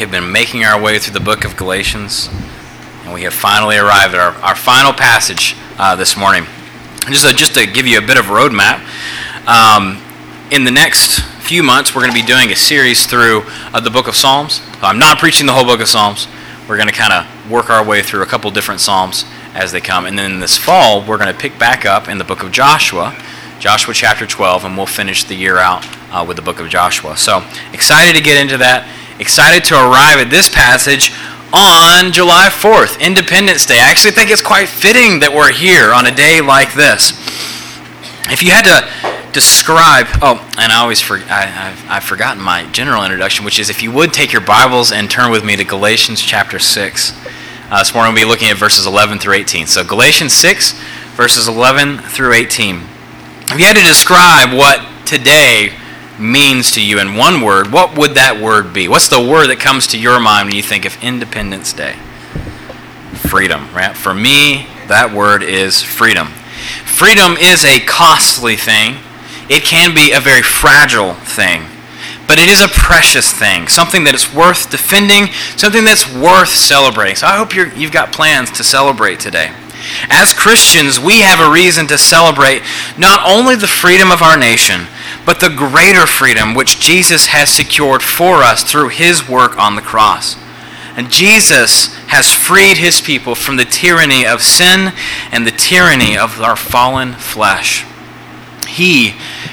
We have been making our way through the book of Galatians, and we have finally arrived at our, our final passage uh, this morning. Just, uh, just to give you a bit of a roadmap, um, in the next few months, we're going to be doing a series through uh, the book of Psalms. I'm not preaching the whole book of Psalms. We're going to kind of work our way through a couple different Psalms as they come. And then this fall, we're going to pick back up in the book of Joshua, Joshua chapter 12, and we'll finish the year out uh, with the book of Joshua. So excited to get into that excited to arrive at this passage on July 4th, Independence Day. I actually think it's quite fitting that we're here on a day like this. If you had to describe, oh, and I always for, I, have I've forgotten my general introduction, which is if you would take your Bibles and turn with me to Galatians chapter 6. Uh, this morning we'll be looking at verses 11 through 18. So Galatians 6, verses 11 through 18. If you had to describe what today means to you in one word, what would that word be? What's the word that comes to your mind when you think of Independence Day? Freedom, right? For me, that word is freedom. Freedom is a costly thing. It can be a very fragile thing. But it is a precious thing, something that is worth defending, something that's worth celebrating. So I hope you have got plans to celebrate today. As Christians, we have a reason to celebrate not only the freedom of our nation, but the greater freedom which Jesus has secured for us through his work on the cross. And Jesus has freed his people from the tyranny of sin and the tyranny of our fallen flesh. He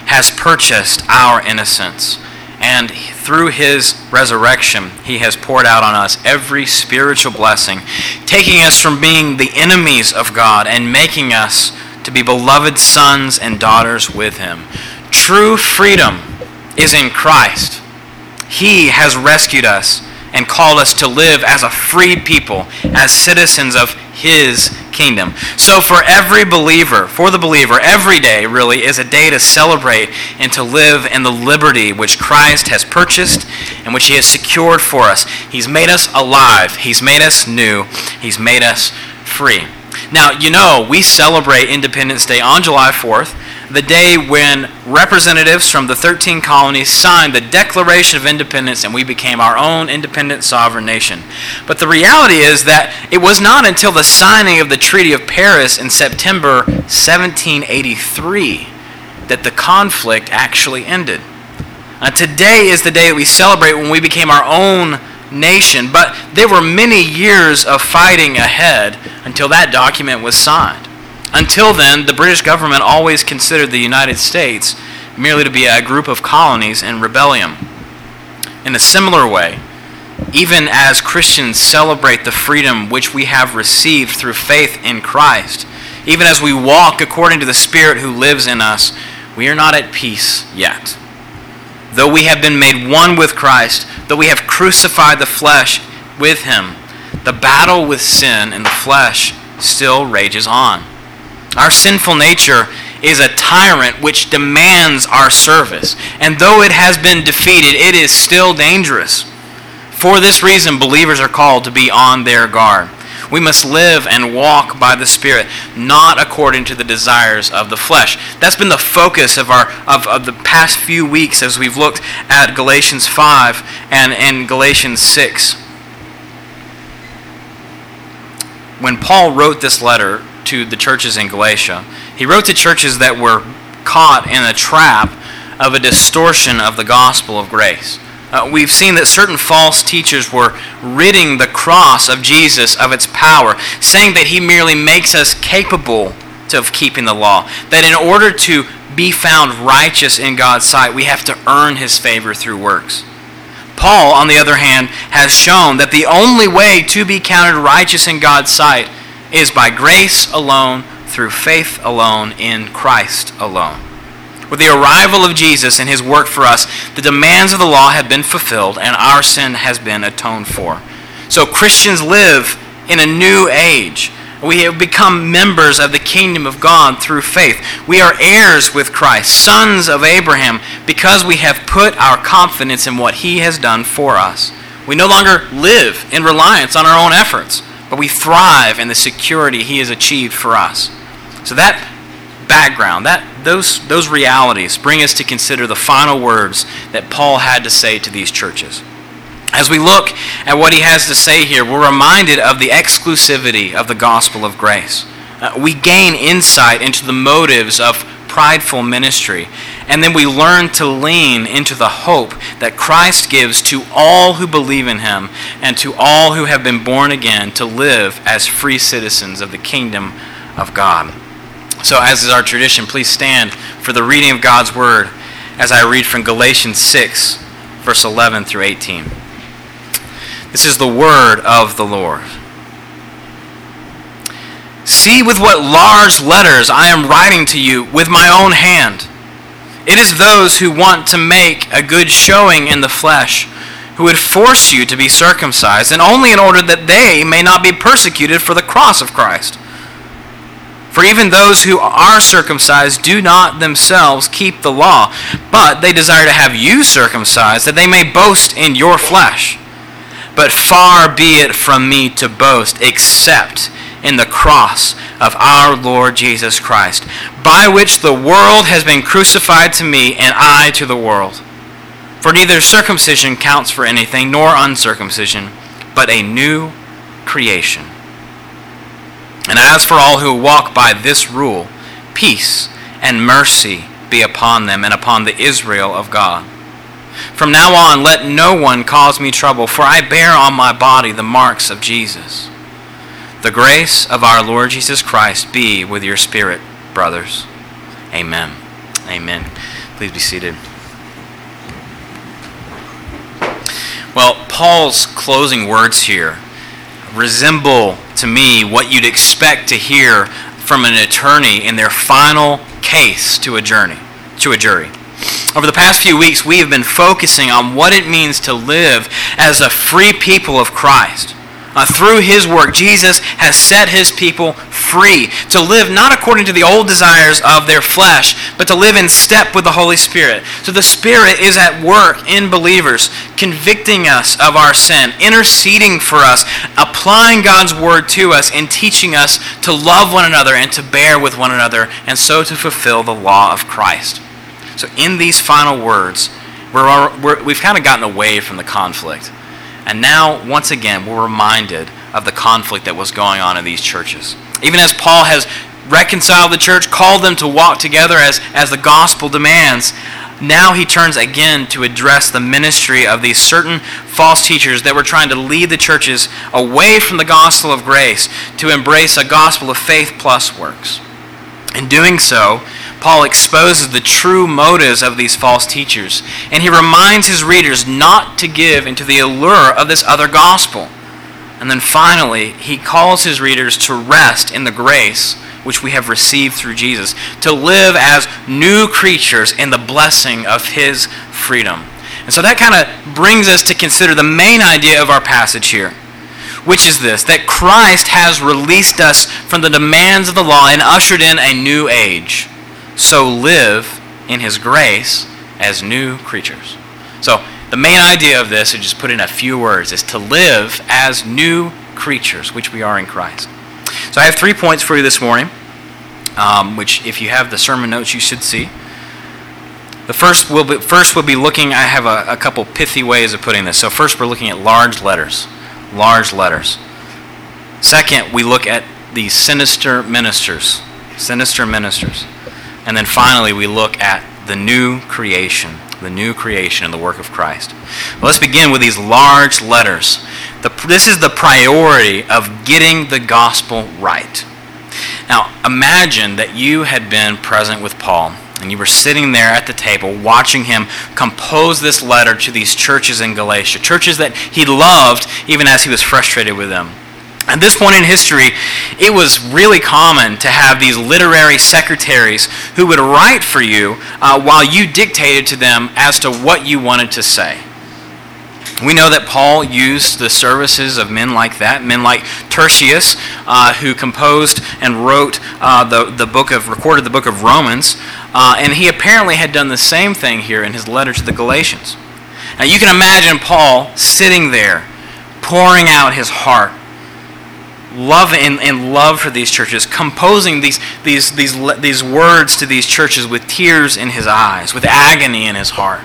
has purchased our innocence. And through his resurrection, he has poured out on us every spiritual blessing, taking us from being the enemies of God and making us to be beloved sons and daughters with him. True freedom is in Christ. He has rescued us and called us to live as a free people, as citizens of His kingdom. So, for every believer, for the believer, every day really is a day to celebrate and to live in the liberty which Christ has purchased and which He has secured for us. He's made us alive, He's made us new, He's made us free. Now, you know, we celebrate Independence Day on July 4th the day when representatives from the 13 colonies signed the Declaration of Independence and we became our own independent sovereign nation. But the reality is that it was not until the signing of the Treaty of Paris in September 1783 that the conflict actually ended. Uh, today is the day that we celebrate when we became our own nation, but there were many years of fighting ahead until that document was signed. Until then, the British government always considered the United States merely to be a group of colonies in rebellion. In a similar way, even as Christians celebrate the freedom which we have received through faith in Christ, even as we walk according to the Spirit who lives in us, we are not at peace yet. Though we have been made one with Christ, though we have crucified the flesh with him, the battle with sin and the flesh still rages on. Our sinful nature is a tyrant which demands our service. And though it has been defeated, it is still dangerous. For this reason, believers are called to be on their guard. We must live and walk by the Spirit, not according to the desires of the flesh. That's been the focus of, our, of, of the past few weeks as we've looked at Galatians 5 and, and Galatians 6. When Paul wrote this letter to the churches in Galatia. He wrote to churches that were caught in a trap of a distortion of the gospel of grace. Uh, we've seen that certain false teachers were ridding the cross of Jesus of its power, saying that he merely makes us capable of keeping the law. That in order to be found righteous in God's sight, we have to earn his favor through works. Paul, on the other hand, has shown that the only way to be counted righteous in God's sight is by grace alone, through faith alone, in Christ alone. With the arrival of Jesus and his work for us, the demands of the law have been fulfilled and our sin has been atoned for. So Christians live in a new age. We have become members of the kingdom of God through faith. We are heirs with Christ, sons of Abraham, because we have put our confidence in what he has done for us. We no longer live in reliance on our own efforts but we thrive in the security He has achieved for us. So that background, that those those realities bring us to consider the final words that Paul had to say to these churches. As we look at what he has to say here, we're reminded of the exclusivity of the gospel of grace. Uh, we gain insight into the motives of prideful ministry, and then we learn to lean into the hope that Christ gives to all who believe in him and to all who have been born again to live as free citizens of the kingdom of God. So, as is our tradition, please stand for the reading of God's word as I read from Galatians 6, verse 11 through 18. This is the word of the Lord. See with what large letters I am writing to you with my own hand. It is those who want to make a good showing in the flesh who would force you to be circumcised, and only in order that they may not be persecuted for the cross of Christ. For even those who are circumcised do not themselves keep the law, but they desire to have you circumcised, that they may boast in your flesh. But far be it from me to boast, except in the cross of our Lord Jesus Christ, by which the world has been crucified to me, and I to the world. For neither circumcision counts for anything, nor uncircumcision, but a new creation. And as for all who walk by this rule, peace and mercy be upon them and upon the Israel of God. From now on, let no one cause me trouble, for I bear on my body the marks of Jesus. The grace of our Lord Jesus Christ be with your spirit, brothers. Amen. Amen. Please be seated. Well, Paul's closing words here resemble to me what you'd expect to hear from an attorney in their final case to a journey, to a jury. Over the past few weeks, we have been focusing on what it means to live as a free people of Christ. Uh, through his work, Jesus has set his people free to live not according to the old desires of their flesh, but to live in step with the Holy Spirit. So the Spirit is at work in believers, convicting us of our sin, interceding for us, applying God's word to us, and teaching us to love one another and to bear with one another, and so to fulfill the law of Christ. So, in these final words, we're, we're, we've kind of gotten away from the conflict. And now, once again, we're reminded of the conflict that was going on in these churches. Even as Paul has reconciled the church, called them to walk together as, as the gospel demands, now he turns again to address the ministry of these certain false teachers that were trying to lead the churches away from the gospel of grace to embrace a gospel of faith plus works. In doing so, Paul exposes the true motives of these false teachers, and he reminds his readers not to give into the allure of this other gospel. And then finally, he calls his readers to rest in the grace which we have received through Jesus, to live as new creatures in the blessing of his freedom. And so that kind of brings us to consider the main idea of our passage here, which is this that Christ has released us from the demands of the law and ushered in a new age so live in his grace as new creatures. So, the main idea of this, to just put in a few words, is to live as new creatures, which we are in Christ. So, I have three points for you this morning, um, which, if you have the sermon notes, you should see. The first will be, first we'll be looking, I have a, a couple pithy ways of putting this. So, first, we're looking at large letters. Large letters. Second, we look at these sinister ministers. Sinister ministers. And then finally, we look at the new creation, the new creation in the work of Christ. Well, let's begin with these large letters. The, this is the priority of getting the gospel right. Now, imagine that you had been present with Paul and you were sitting there at the table watching him compose this letter to these churches in Galatia, churches that he loved even as he was frustrated with them. At this point in history, it was really common to have these literary secretaries who would write for you uh, while you dictated to them as to what you wanted to say. We know that Paul used the services of men like that, men like Tertius, uh, who composed and wrote uh, the, the book of, recorded the book of Romans, uh, and he apparently had done the same thing here in his letter to the Galatians. Now you can imagine Paul sitting there, pouring out his heart love and, and love for these churches, composing these, these, these, these words to these churches with tears in his eyes, with agony in his heart.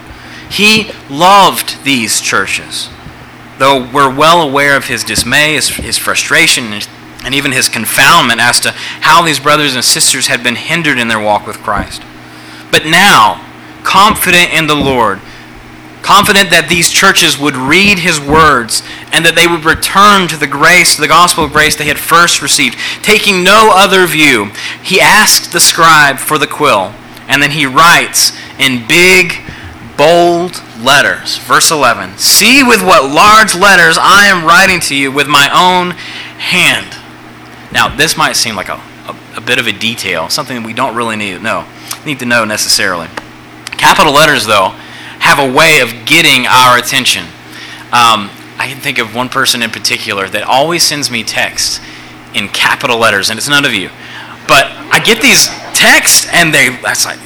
He loved these churches. though we're well aware of his dismay, his, his frustration, and even his confoundment as to how these brothers and sisters had been hindered in their walk with Christ. But now, confident in the Lord, confident that these churches would read his words and that they would return to the grace, the gospel of grace they had first received, taking no other view, he asked the scribe for the quill, and then he writes in big, bold letters. Verse 11 See with what large letters I am writing to you with my own hand. Now, this might seem like a, a, a bit of a detail, something we don't really need know, need to know necessarily. Capital letters, though, have a way of getting our attention. Um, I can think of one person in particular that always sends me texts in capital letters, and it's none of you. But I get these texts, and they that's like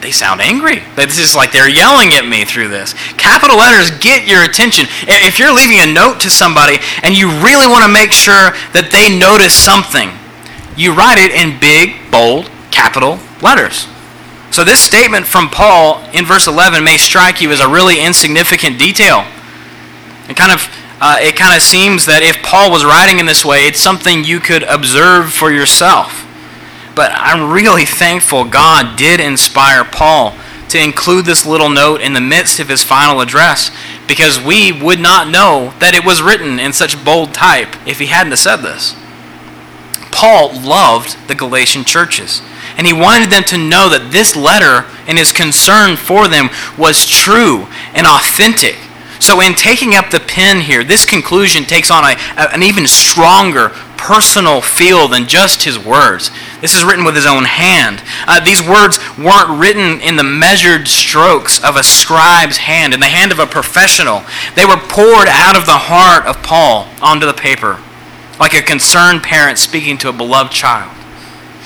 they sound angry. This is like they're yelling at me through this. Capital letters get your attention. If you're leaving a note to somebody and you really want to make sure that they notice something, you write it in big, bold, capital letters. So this statement from Paul in verse 11 may strike you as a really insignificant detail. It kind of uh, it kind of seems that if Paul was writing in this way, it's something you could observe for yourself. But I'm really thankful God did inspire Paul to include this little note in the midst of his final address because we would not know that it was written in such bold type if he hadn't said this. Paul loved the Galatian churches. And he wanted them to know that this letter and his concern for them was true and authentic. So, in taking up the pen here, this conclusion takes on a, an even stronger personal feel than just his words. This is written with his own hand. Uh, these words weren't written in the measured strokes of a scribe's hand, in the hand of a professional. They were poured out of the heart of Paul onto the paper, like a concerned parent speaking to a beloved child.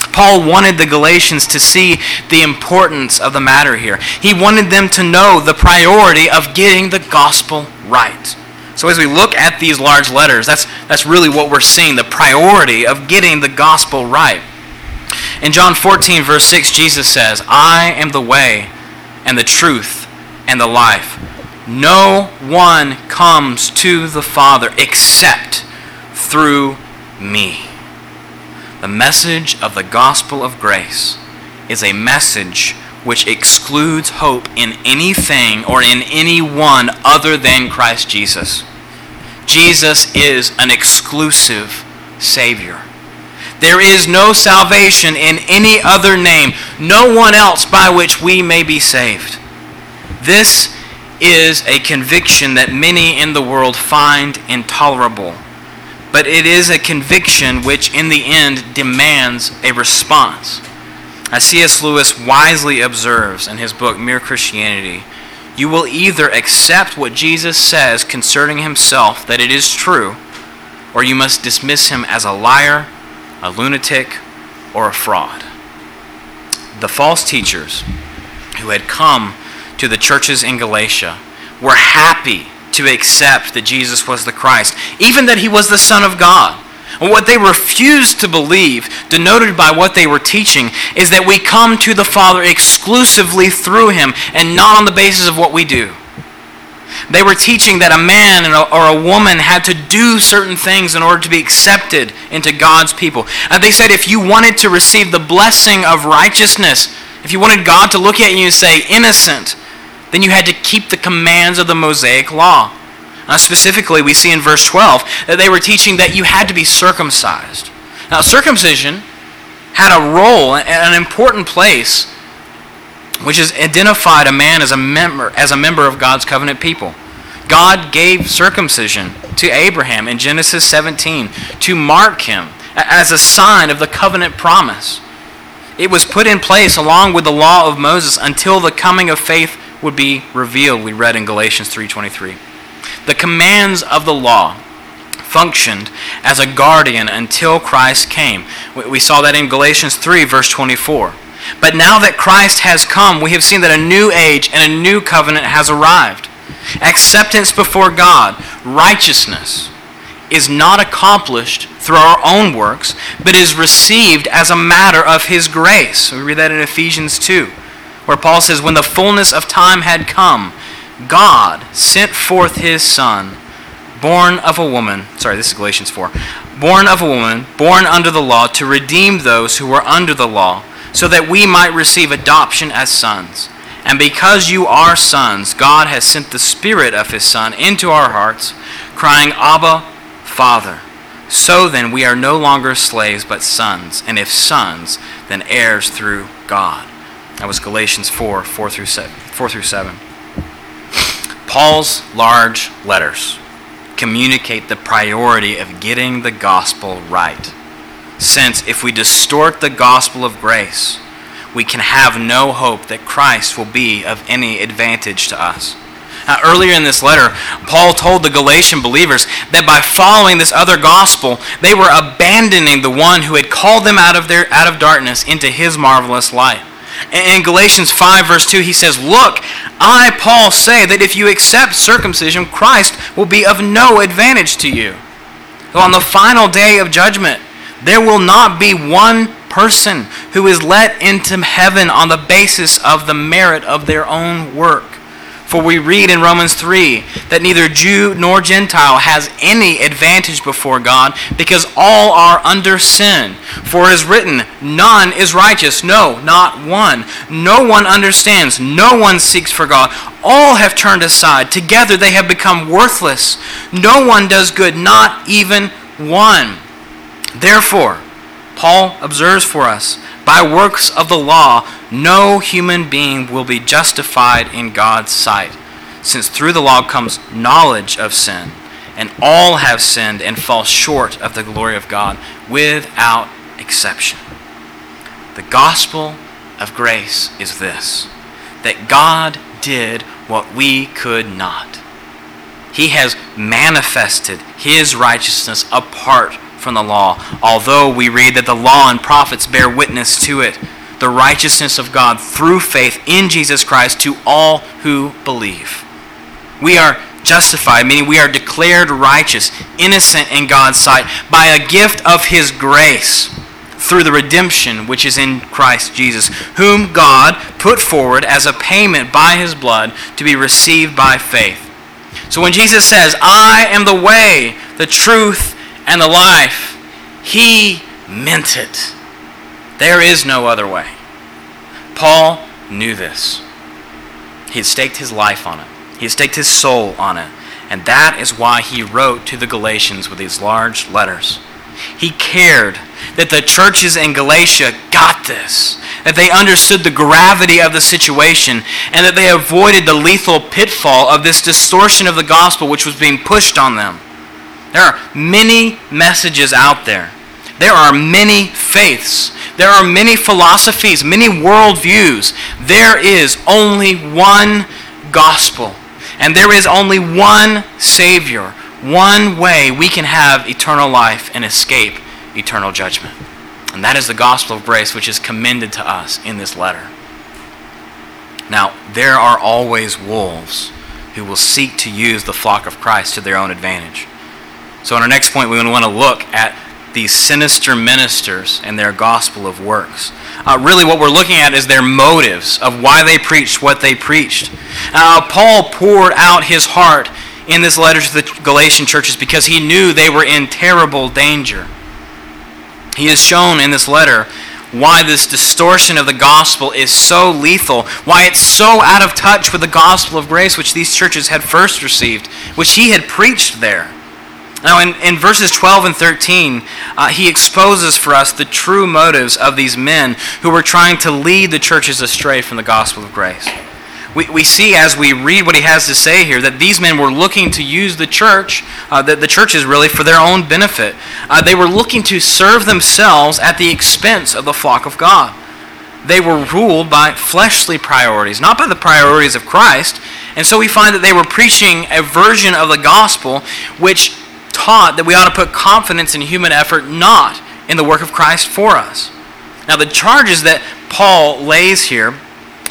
Paul wanted the Galatians to see the importance of the matter here. He wanted them to know the priority of getting the gospel right. So as we look at these large letters, that's, that's really what we're seeing the priority of getting the gospel right. In John 14, verse 6, Jesus says, I am the way and the truth and the life. No one comes to the Father except through me. The message of the gospel of grace is a message which excludes hope in anything or in anyone other than Christ Jesus. Jesus is an exclusive Savior. There is no salvation in any other name, no one else by which we may be saved. This is a conviction that many in the world find intolerable but it is a conviction which, in the end, demands a response. As C.S. Lewis wisely observes in his book, Mere Christianity, you will either accept what Jesus says concerning himself, that it is true, or you must dismiss him as a liar, a lunatic, or a fraud. The false teachers who had come to the churches in Galatia were happy to accept that Jesus was the Christ, even that he was the Son of God. And what they refused to believe, denoted by what they were teaching, is that we come to the Father exclusively through him and not on the basis of what we do. They were teaching that a man or a woman had to do certain things in order to be accepted into God's people. And they said if you wanted to receive the blessing of righteousness, if you wanted God to look at you and say, innocent, then you had to keep the commands of the Mosaic law. Uh, specifically, we see in verse 12 that they were teaching that you had to be circumcised. Now, circumcision had a role, and an important place, which is identified a man as a member, as a member of God's covenant people. God gave circumcision to Abraham in Genesis 17 to mark him as a sign of the covenant promise. It was put in place along with the law of Moses until the coming of faith would be revealed, we read in Galatians 3:23. The commands of the law functioned as a guardian until Christ came. We saw that in Galatians 3 verse 24. But now that Christ has come, we have seen that a new age and a new covenant has arrived. Acceptance before God, righteousness, is not accomplished through our own works, but is received as a matter of His grace. We read that in Ephesians 2 where Paul says, When the fullness of time had come, God sent forth his Son, born of a woman, sorry, this is Galatians 4, born of a woman, born under the law, to redeem those who were under the law, so that we might receive adoption as sons. And because you are sons, God has sent the Spirit of His Son into our hearts, crying, Abba, Father. So then, we are no longer slaves, but sons. And if sons, then heirs through God. That was Galatians 4 4 through 7. 4 through 7. Paul's large letters communicate the priority of getting the gospel right. Since if we distort the gospel of grace, we can have no hope that Christ will be of any advantage to us. Now, earlier in this letter, Paul told the Galatian believers that by following this other gospel, they were abandoning the one who had called them out of, their, out of darkness into his marvelous light. In Galatians 5, verse 2, he says, Look, I, Paul, say that if you accept circumcision, Christ will be of no advantage to you. On the final day of judgment, there will not be one person who is let into heaven on the basis of the merit of their own work. For we read in Romans 3 that neither Jew nor Gentile has any advantage before God because all are under sin. For it is written, None is righteous, no, not one. No one understands, no one seeks for God. All have turned aside. Together they have become worthless. No one does good, not even one. Therefore, Paul observes for us by works of the law, no human being will be justified in God's sight, since through the law comes knowledge of sin, and all have sinned and fall short of the glory of God without exception. The gospel of grace is this that God did what we could not. He has manifested his righteousness apart from the law, although we read that the law and prophets bear witness to it, the righteousness of God through faith in Jesus Christ to all who believe. We are justified, meaning we are declared righteous, innocent in God's sight, by a gift of His grace through the redemption which is in Christ Jesus, whom God put forward as a payment by His blood to be received by faith. So when Jesus says, I am the way, the truth, and the life, he meant it. There is no other way. Paul knew this. He had staked his life on it, he had staked his soul on it. And that is why he wrote to the Galatians with these large letters. He cared that the churches in Galatia got this, that they understood the gravity of the situation, and that they avoided the lethal pitfall of this distortion of the gospel which was being pushed on them. There are many messages out there. There are many faiths. There are many philosophies, many worldviews. There is only one gospel. And there is only one Savior, one way we can have eternal life and escape eternal judgment. And that is the gospel of grace, which is commended to us in this letter. Now, there are always wolves who will seek to use the flock of Christ to their own advantage. So, in our next point, we want to look at these sinister ministers and their gospel of works. Uh, really, what we're looking at is their motives of why they preached what they preached. Uh, Paul poured out his heart in this letter to the Galatian churches because he knew they were in terrible danger. He has shown in this letter why this distortion of the gospel is so lethal, why it's so out of touch with the gospel of grace which these churches had first received, which he had preached there. Now, in, in verses 12 and 13, uh, he exposes for us the true motives of these men who were trying to lead the churches astray from the gospel of grace. We, we see as we read what he has to say here that these men were looking to use the church, uh, the, the churches really, for their own benefit. Uh, they were looking to serve themselves at the expense of the flock of God. They were ruled by fleshly priorities, not by the priorities of Christ. And so we find that they were preaching a version of the gospel which taught that we ought to put confidence in human effort, not in the work of Christ for us. Now, the charges that Paul lays here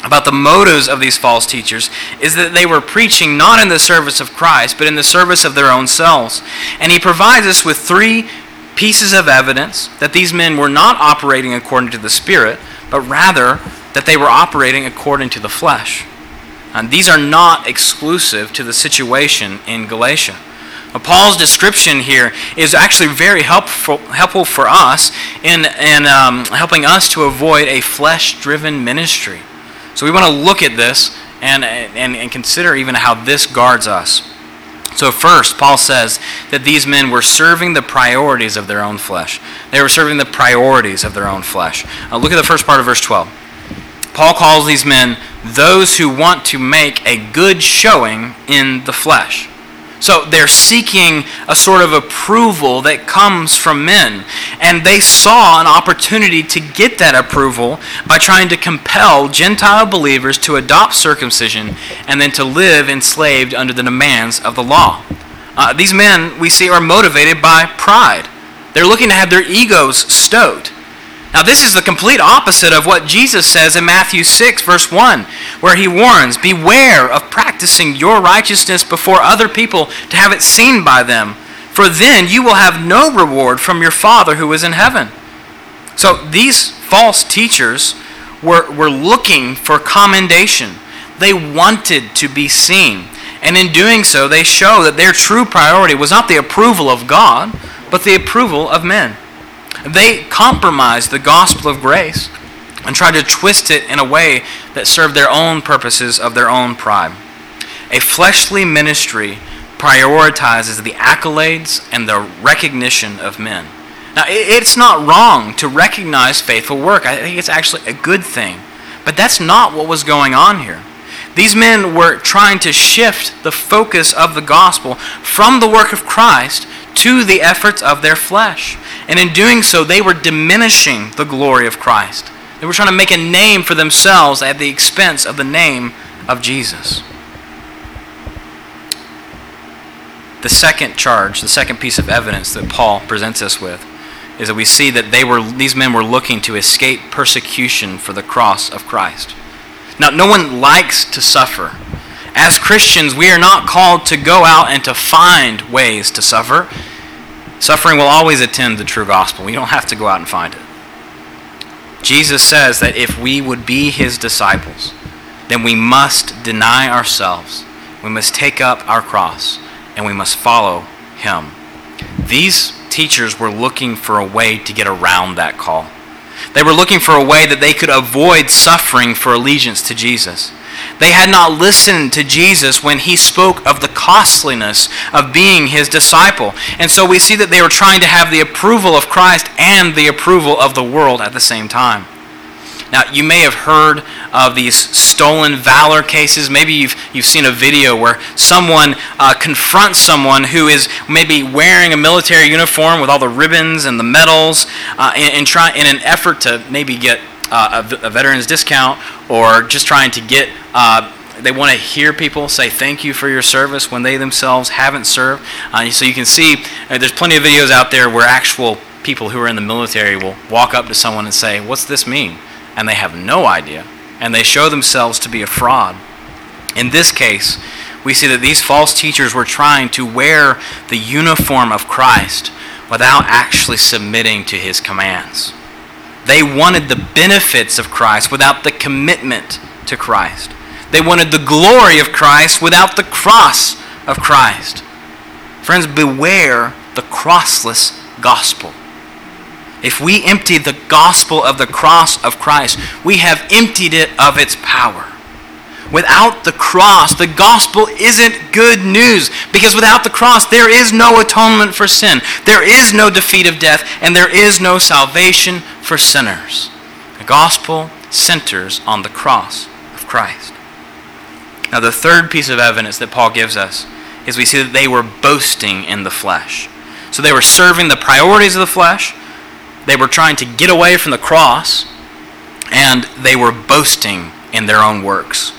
about the motives of these false teachers is that they were preaching not in the service of Christ, but in the service of their own selves. And he provides us with three pieces of evidence that these men were not operating according to the Spirit, but rather that they were operating according to the flesh. And these are not exclusive to the situation in Galatia. Paul's description here is actually very helpful, helpful for us in, in um, helping us to avoid a flesh driven ministry. So we want to look at this and, and, and consider even how this guards us. So, first, Paul says that these men were serving the priorities of their own flesh. They were serving the priorities of their own flesh. Uh, look at the first part of verse 12. Paul calls these men those who want to make a good showing in the flesh. So they're seeking a sort of approval that comes from men. And they saw an opportunity to get that approval by trying to compel Gentile believers to adopt circumcision and then to live enslaved under the demands of the law. Uh, these men, we see, are motivated by pride. They're looking to have their egos stoked. Now, this is the complete opposite of what Jesus says in Matthew 6, verse 1, where he warns Beware of practicing your righteousness before other people to have it seen by them, for then you will have no reward from your Father who is in heaven. So, these false teachers were, were looking for commendation, they wanted to be seen. And in doing so, they show that their true priority was not the approval of God, but the approval of men. They compromised the gospel of grace and tried to twist it in a way that served their own purposes of their own pride. A fleshly ministry prioritizes the accolades and the recognition of men. Now, it's not wrong to recognize faithful work. I think it's actually a good thing. But that's not what was going on here. These men were trying to shift the focus of the gospel from the work of Christ to the efforts of their flesh. And in doing so, they were diminishing the glory of Christ. They were trying to make a name for themselves at the expense of the name of Jesus. The second charge, the second piece of evidence that Paul presents us with, is that we see that they were, these men were looking to escape persecution for the cross of Christ. Now, no one likes to suffer. As Christians, we are not called to go out and to find ways to suffer. Suffering will always attend the true gospel. We don't have to go out and find it. Jesus says that if we would be his disciples, then we must deny ourselves. We must take up our cross and we must follow him. These teachers were looking for a way to get around that call. They were looking for a way that they could avoid suffering for allegiance to Jesus. They had not listened to Jesus when he spoke of the costliness of being his disciple. And so we see that they were trying to have the approval of Christ and the approval of the world at the same time. Now, you may have heard of these stolen valor cases. Maybe you've, you've seen a video where someone uh, confronts someone who is maybe wearing a military uniform with all the ribbons and the medals uh, in, try, in an effort to maybe get uh, a, a, veteran's discount or just trying to get uh, they want to hear people say thank you for your service when they themselves haven't served. Uh, so you can see uh, there's plenty of videos out there where actual people who are in the military will walk up to someone and say, What's this mean? and they have no idea, and they show themselves to be a fraud. In this case, we see that these false teachers were trying to wear the uniform of Christ without actually submitting to his commands. They wanted the benefits of Christ without the commitment to Christ. They wanted the glory of Christ without the cross of Christ. Friends, beware the crossless gospel. If we empty the gospel of the cross of Christ, we have emptied it of its power. Without the cross, the gospel isn't good news because without the cross, there is no atonement for sin, there is no defeat of death, and there is no salvation for sinners. The gospel centers on the cross of Christ. Now, the third piece of evidence that Paul gives us is we see that they were boasting in the flesh. So they were serving the priorities of the flesh they were trying to get away from the cross, and they were boasting in their own works.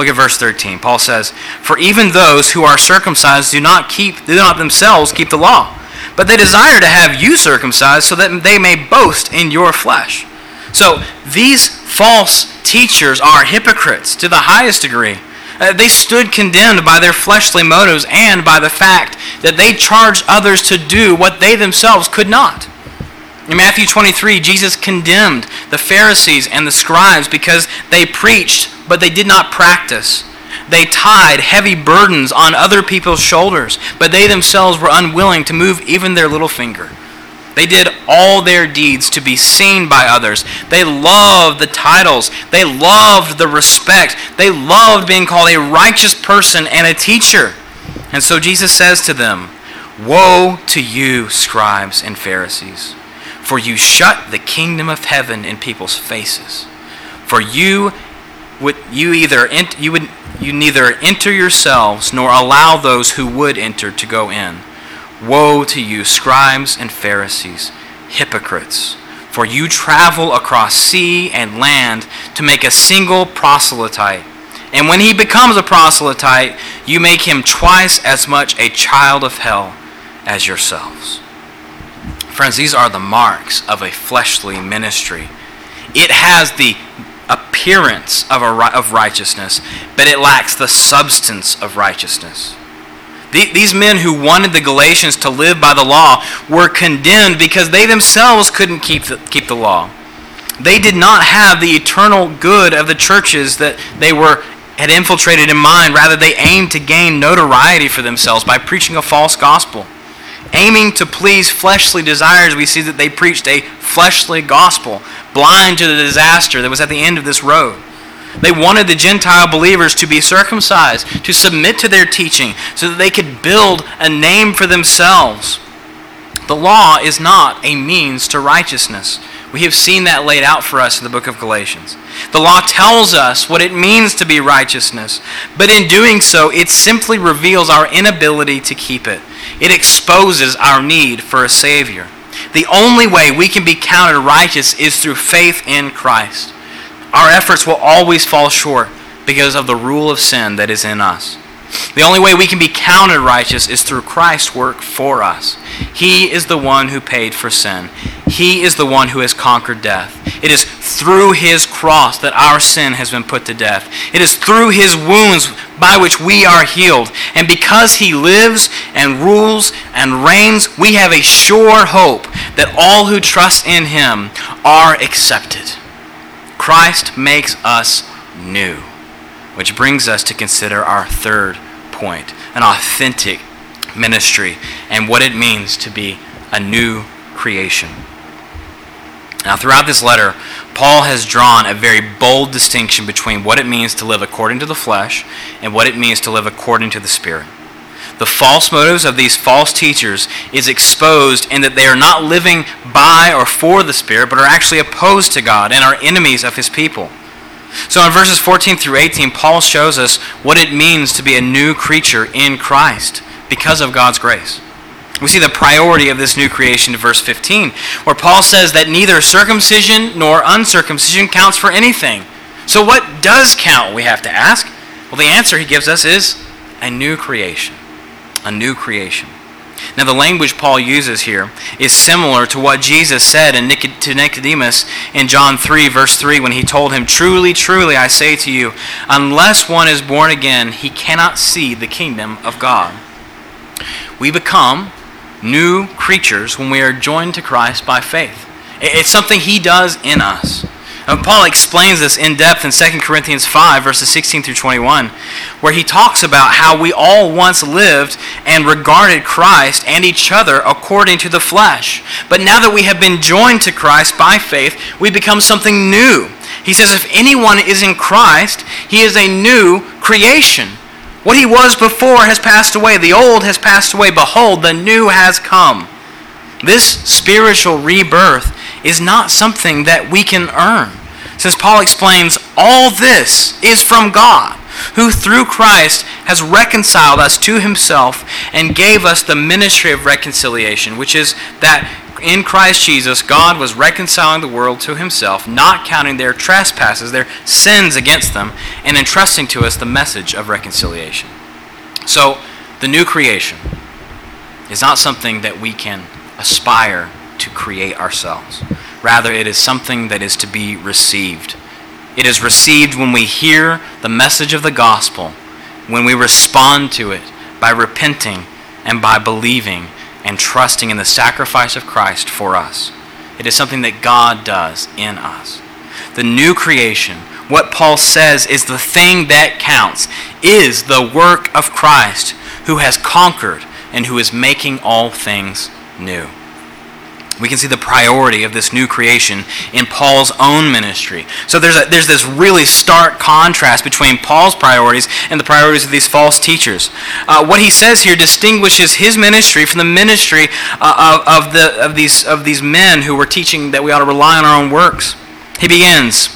Look at verse 13. Paul says, For even those who are circumcised do not keep do not themselves keep the law, but they desire to have you circumcised so that they may boast in your flesh. So these false teachers are hypocrites to the highest degree. Uh, they stood condemned by their fleshly motives and by the fact that they charged others to do what they themselves could not. In Matthew 23, Jesus condemned the Pharisees and the scribes because they preached, but they did not practice. They tied heavy burdens on other people's shoulders, but they themselves were unwilling to move even their little finger. They did all their deeds to be seen by others. They loved the titles. They loved the respect. They loved being called a righteous person and a teacher. And so Jesus says to them, Woe to you, scribes and Pharisees, for you shut the kingdom of heaven in people's faces. For you would you either you would you neither enter yourselves nor allow those who would enter to go in. Woe to you, scribes and Pharisees, hypocrites! For you travel across sea and land to make a single proselyte. And when he becomes a proselyte, you make him twice as much a child of hell as yourselves. Friends, these are the marks of a fleshly ministry. It has the appearance of, a, of righteousness, but it lacks the substance of righteousness. These men who wanted the Galatians to live by the law were condemned because they themselves couldn't keep the, keep the law. They did not have the eternal good of the churches that they were had infiltrated in mind. Rather, they aimed to gain notoriety for themselves by preaching a false gospel. Aiming to please fleshly desires, we see that they preached a fleshly gospel, blind to the disaster that was at the end of this road. They wanted the Gentile believers to be circumcised, to submit to their teaching, so that they could build a name for themselves. The law is not a means to righteousness. We have seen that laid out for us in the book of Galatians. The law tells us what it means to be righteousness, but in doing so, it simply reveals our inability to keep it. It exposes our need for a Savior. The only way we can be counted righteous is through faith in Christ our efforts will always fall short because of the rule of sin that is in us. The only way we can be counted righteous is through Christ's work for us. He is the one who paid for sin. He is the one who has conquered death. It is through his cross that our sin has been put to death. It is through his wounds by which we are healed. And because he lives and rules and reigns, we have a sure hope that all who trust in him are accepted. Christ makes us new, which brings us to consider our third point an authentic ministry and what it means to be a new creation. Now, throughout this letter, Paul has drawn a very bold distinction between what it means to live according to the flesh and what it means to live according to the Spirit. The false motives of these false teachers is exposed in that they are not living by or for the Spirit, but are actually opposed to God and are enemies of His people. So in verses 14 through 18, Paul shows us what it means to be a new creature in Christ because of God's grace. We see the priority of this new creation in verse 15, where Paul says that neither circumcision nor uncircumcision counts for anything. So, what does count, we have to ask? Well, the answer he gives us is a new creation a new creation. Now, the language Paul uses here is similar to what Jesus said in Nicod- to Nicodemus in John 3, verse 3, when he told him, Truly, truly, I say to you, unless one is born again, he cannot see the kingdom of God. We become new creatures when we are joined to Christ by faith. It's something he does in us. And Paul explains this in depth in 2 Corinthians 5, verses 16 through 21, where he talks about how we all once lived and regarded Christ and each other according to the flesh. But now that we have been joined to Christ by faith, we become something new. He says, if anyone is in Christ, he is a new creation. What he was before has passed away. The old has passed away. Behold, the new has come. This spiritual rebirth is not something that we can earn. Since Paul explains, all this is from God, who through Christ has reconciled us to himself and gave us the ministry of reconciliation, which is that in Christ Jesus, God was reconciling the world to himself, not counting their trespasses, their sins against them, and entrusting to us the message of reconciliation. So, the new creation is not something that we can aspire to create ourselves. Rather, it is something that is to be received. It is received when we hear the message of the gospel, when we respond to it by repenting and by believing and trusting in the sacrifice of Christ for us. It is something that God does in us. The new creation what Paul says is the thing that counts is the work of Christ who has conquered and who is making all things new. We can see the priority of this new creation in Paul's own ministry. So there's, a, there's this really stark contrast between Paul's priorities and the priorities of these false teachers. Uh, what he says here distinguishes his ministry from the ministry uh, of, of, the, of, these, of these men who were teaching that we ought to rely on our own works. He begins,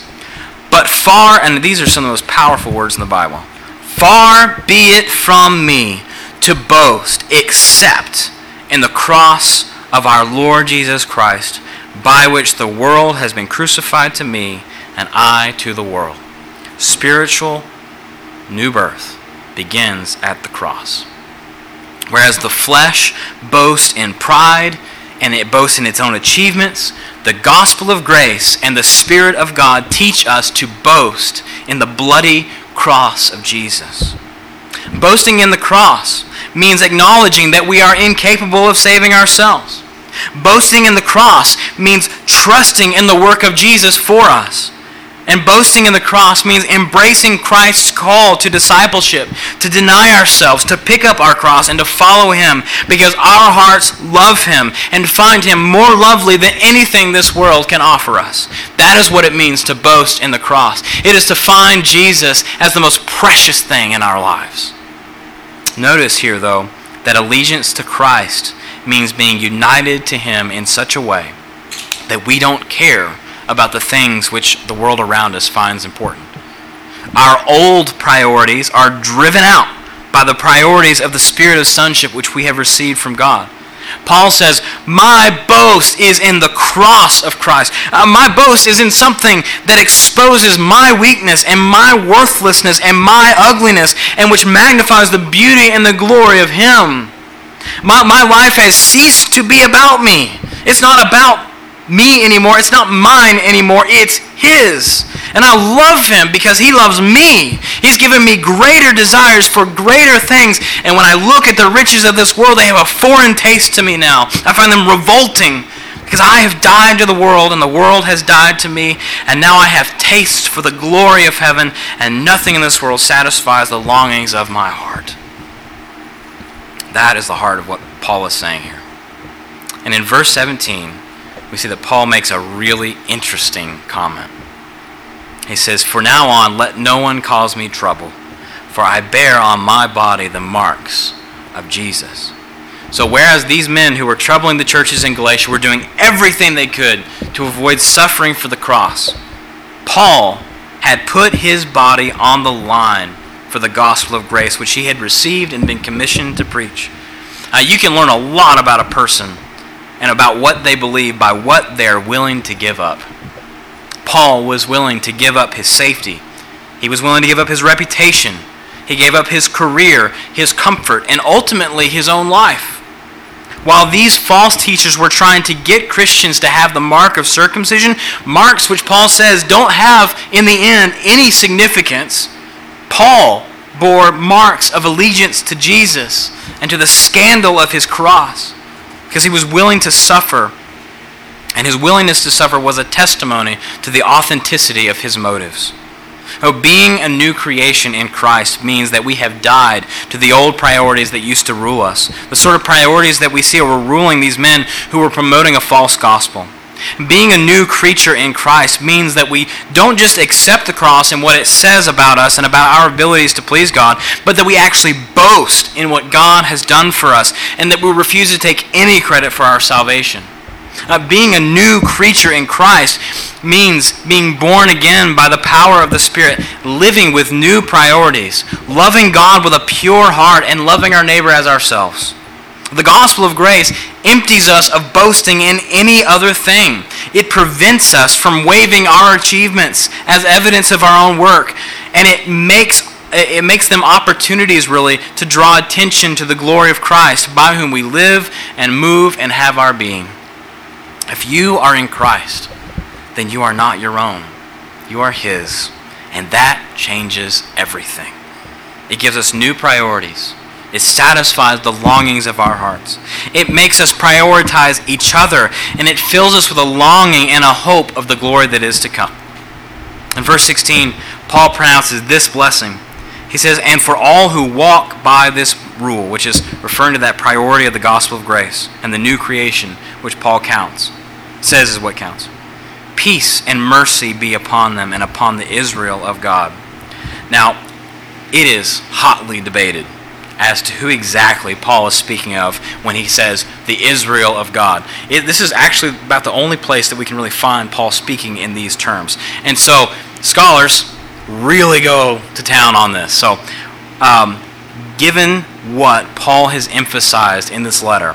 but far, and these are some of the most powerful words in the Bible, far be it from me to boast except in the cross of our Lord Jesus Christ, by which the world has been crucified to me and I to the world. Spiritual new birth begins at the cross. Whereas the flesh boasts in pride and it boasts in its own achievements, the gospel of grace and the Spirit of God teach us to boast in the bloody cross of Jesus. Boasting in the cross means acknowledging that we are incapable of saving ourselves. Boasting in the cross means trusting in the work of Jesus for us. And boasting in the cross means embracing Christ's call to discipleship, to deny ourselves, to pick up our cross, and to follow Him because our hearts love Him and find Him more lovely than anything this world can offer us. That is what it means to boast in the cross. It is to find Jesus as the most precious thing in our lives. Notice here, though, that allegiance to Christ means being united to Him in such a way that we don't care about the things which the world around us finds important. Our old priorities are driven out by the priorities of the spirit of sonship which we have received from God. Paul says, My boast is in the cross of Christ. Uh, my boast is in something that exposes my weakness and my worthlessness and my ugliness and which magnifies the beauty and the glory of Him. My, my life has ceased to be about me. It's not about me anymore. It's not mine anymore. It's His. And I love Him because He loves me. He's given me greater desires for greater things. And when I look at the riches of this world, they have a foreign taste to me now. I find them revolting because I have died to the world and the world has died to me. And now I have taste for the glory of heaven, and nothing in this world satisfies the longings of my heart. That is the heart of what Paul is saying here. And in verse 17, we see that Paul makes a really interesting comment. He says, For now on, let no one cause me trouble, for I bear on my body the marks of Jesus. So, whereas these men who were troubling the churches in Galatia were doing everything they could to avoid suffering for the cross, Paul had put his body on the line for the gospel of grace, which he had received and been commissioned to preach. Uh, you can learn a lot about a person and about what they believe by what they're willing to give up. Paul was willing to give up his safety, he was willing to give up his reputation, he gave up his career, his comfort, and ultimately his own life. While these false teachers were trying to get Christians to have the mark of circumcision, marks which Paul says don't have, in the end, any significance, Paul bore marks of allegiance to Jesus and to the scandal of his cross because he was willing to suffer. And his willingness to suffer was a testimony to the authenticity of his motives. Oh, being a new creation in Christ means that we have died to the old priorities that used to rule us, the sort of priorities that we see were ruling these men who were promoting a false gospel. Being a new creature in Christ means that we don't just accept the cross and what it says about us and about our abilities to please God, but that we actually boast in what God has done for us and that we refuse to take any credit for our salvation. Uh, being a new creature in Christ means being born again by the power of the Spirit, living with new priorities, loving God with a pure heart, and loving our neighbor as ourselves. The gospel of grace empties us of boasting in any other thing. It prevents us from waving our achievements as evidence of our own work, and it makes it makes them opportunities really to draw attention to the glory of Christ by whom we live and move and have our being. If you are in Christ, then you are not your own. You are his, and that changes everything. It gives us new priorities it satisfies the longings of our hearts. It makes us prioritize each other, and it fills us with a longing and a hope of the glory that is to come. In verse 16, Paul pronounces this blessing. He says, And for all who walk by this rule, which is referring to that priority of the gospel of grace and the new creation, which Paul counts, says is what counts. Peace and mercy be upon them and upon the Israel of God. Now, it is hotly debated as to who exactly Paul is speaking of when he says the Israel of God. It, this is actually about the only place that we can really find Paul speaking in these terms. And so scholars really go to town on this. So, um, given what Paul has emphasized in this letter,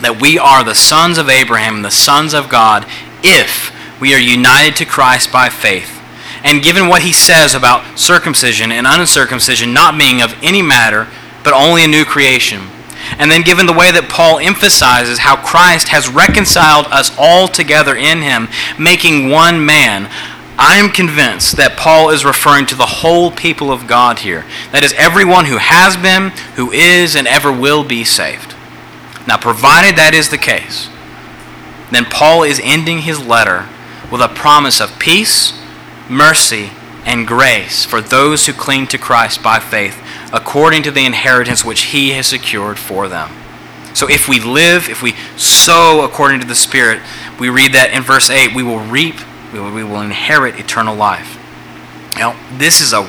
that we are the sons of Abraham the sons of God if we are united to Christ by faith. And given what he says about circumcision and uncircumcision not being of any matter, but only a new creation. And then, given the way that Paul emphasizes how Christ has reconciled us all together in him, making one man, I am convinced that Paul is referring to the whole people of God here. That is, everyone who has been, who is, and ever will be saved. Now, provided that is the case, then Paul is ending his letter with a promise of peace, mercy, and grace for those who cling to Christ by faith according to the inheritance which he has secured for them. So if we live, if we sow according to the Spirit, we read that in verse 8, we will reap, we will, we will inherit eternal life. Now, this is a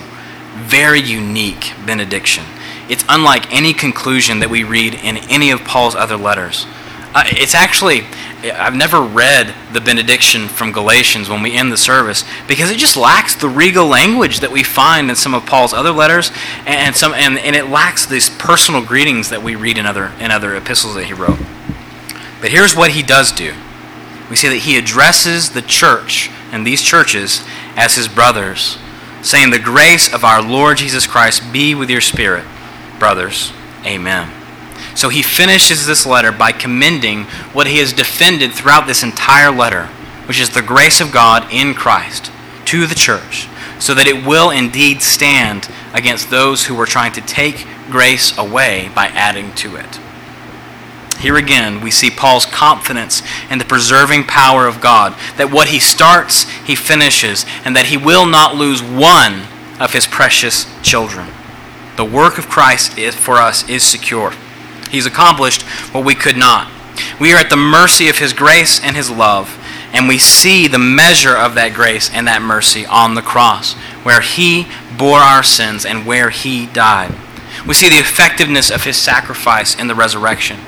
very unique benediction. It's unlike any conclusion that we read in any of Paul's other letters. Uh, it's actually, I've never read the benediction from Galatians when we end the service because it just lacks the regal language that we find in some of Paul's other letters, and some and, and it lacks these personal greetings that we read in other in other epistles that he wrote. But here's what he does do. We see that he addresses the church and these churches as his brothers, saying, The grace of our Lord Jesus Christ be with your spirit, brothers. Amen. So he finishes this letter by commending what he has defended throughout this entire letter, which is the grace of God in Christ to the church, so that it will indeed stand against those who were trying to take grace away by adding to it. Here again, we see Paul's confidence in the preserving power of God, that what he starts, he finishes, and that he will not lose one of his precious children. The work of Christ is, for us is secure. He's accomplished what we could not. We are at the mercy of His grace and His love, and we see the measure of that grace and that mercy on the cross, where He bore our sins and where He died. We see the effectiveness of His sacrifice in the resurrection.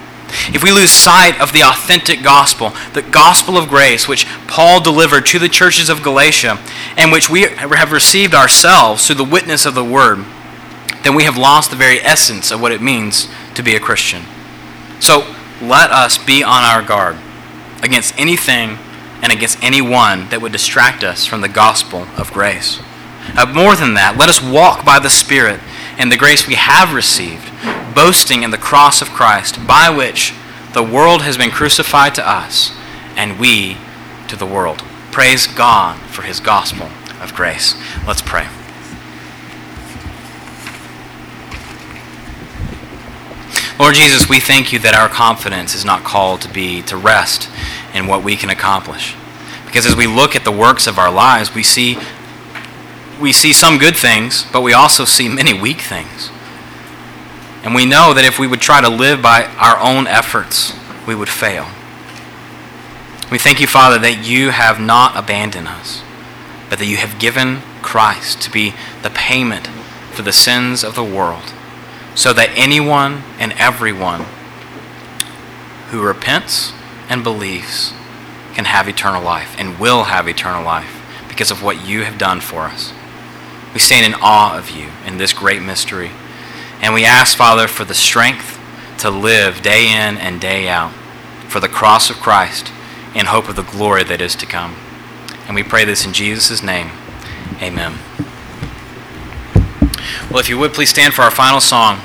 If we lose sight of the authentic gospel, the gospel of grace, which Paul delivered to the churches of Galatia, and which we have received ourselves through the witness of the word, then we have lost the very essence of what it means to be a Christian. So let us be on our guard against anything and against anyone that would distract us from the gospel of grace. Uh, more than that, let us walk by the Spirit and the grace we have received, boasting in the cross of Christ, by which the world has been crucified to us, and we to the world. Praise God for his gospel of grace. Let's pray. Lord Jesus, we thank you that our confidence is not called to be to rest in what we can accomplish. Because as we look at the works of our lives, we see we see some good things, but we also see many weak things. And we know that if we would try to live by our own efforts, we would fail. We thank you, Father, that you have not abandoned us, but that you have given Christ to be the payment for the sins of the world so that anyone and everyone who repents and believes can have eternal life and will have eternal life because of what you have done for us. We stand in awe of you in this great mystery. And we ask, Father, for the strength to live day in and day out for the cross of Christ in hope of the glory that is to come. And we pray this in Jesus' name. Amen. Well, if you would please stand for our final song.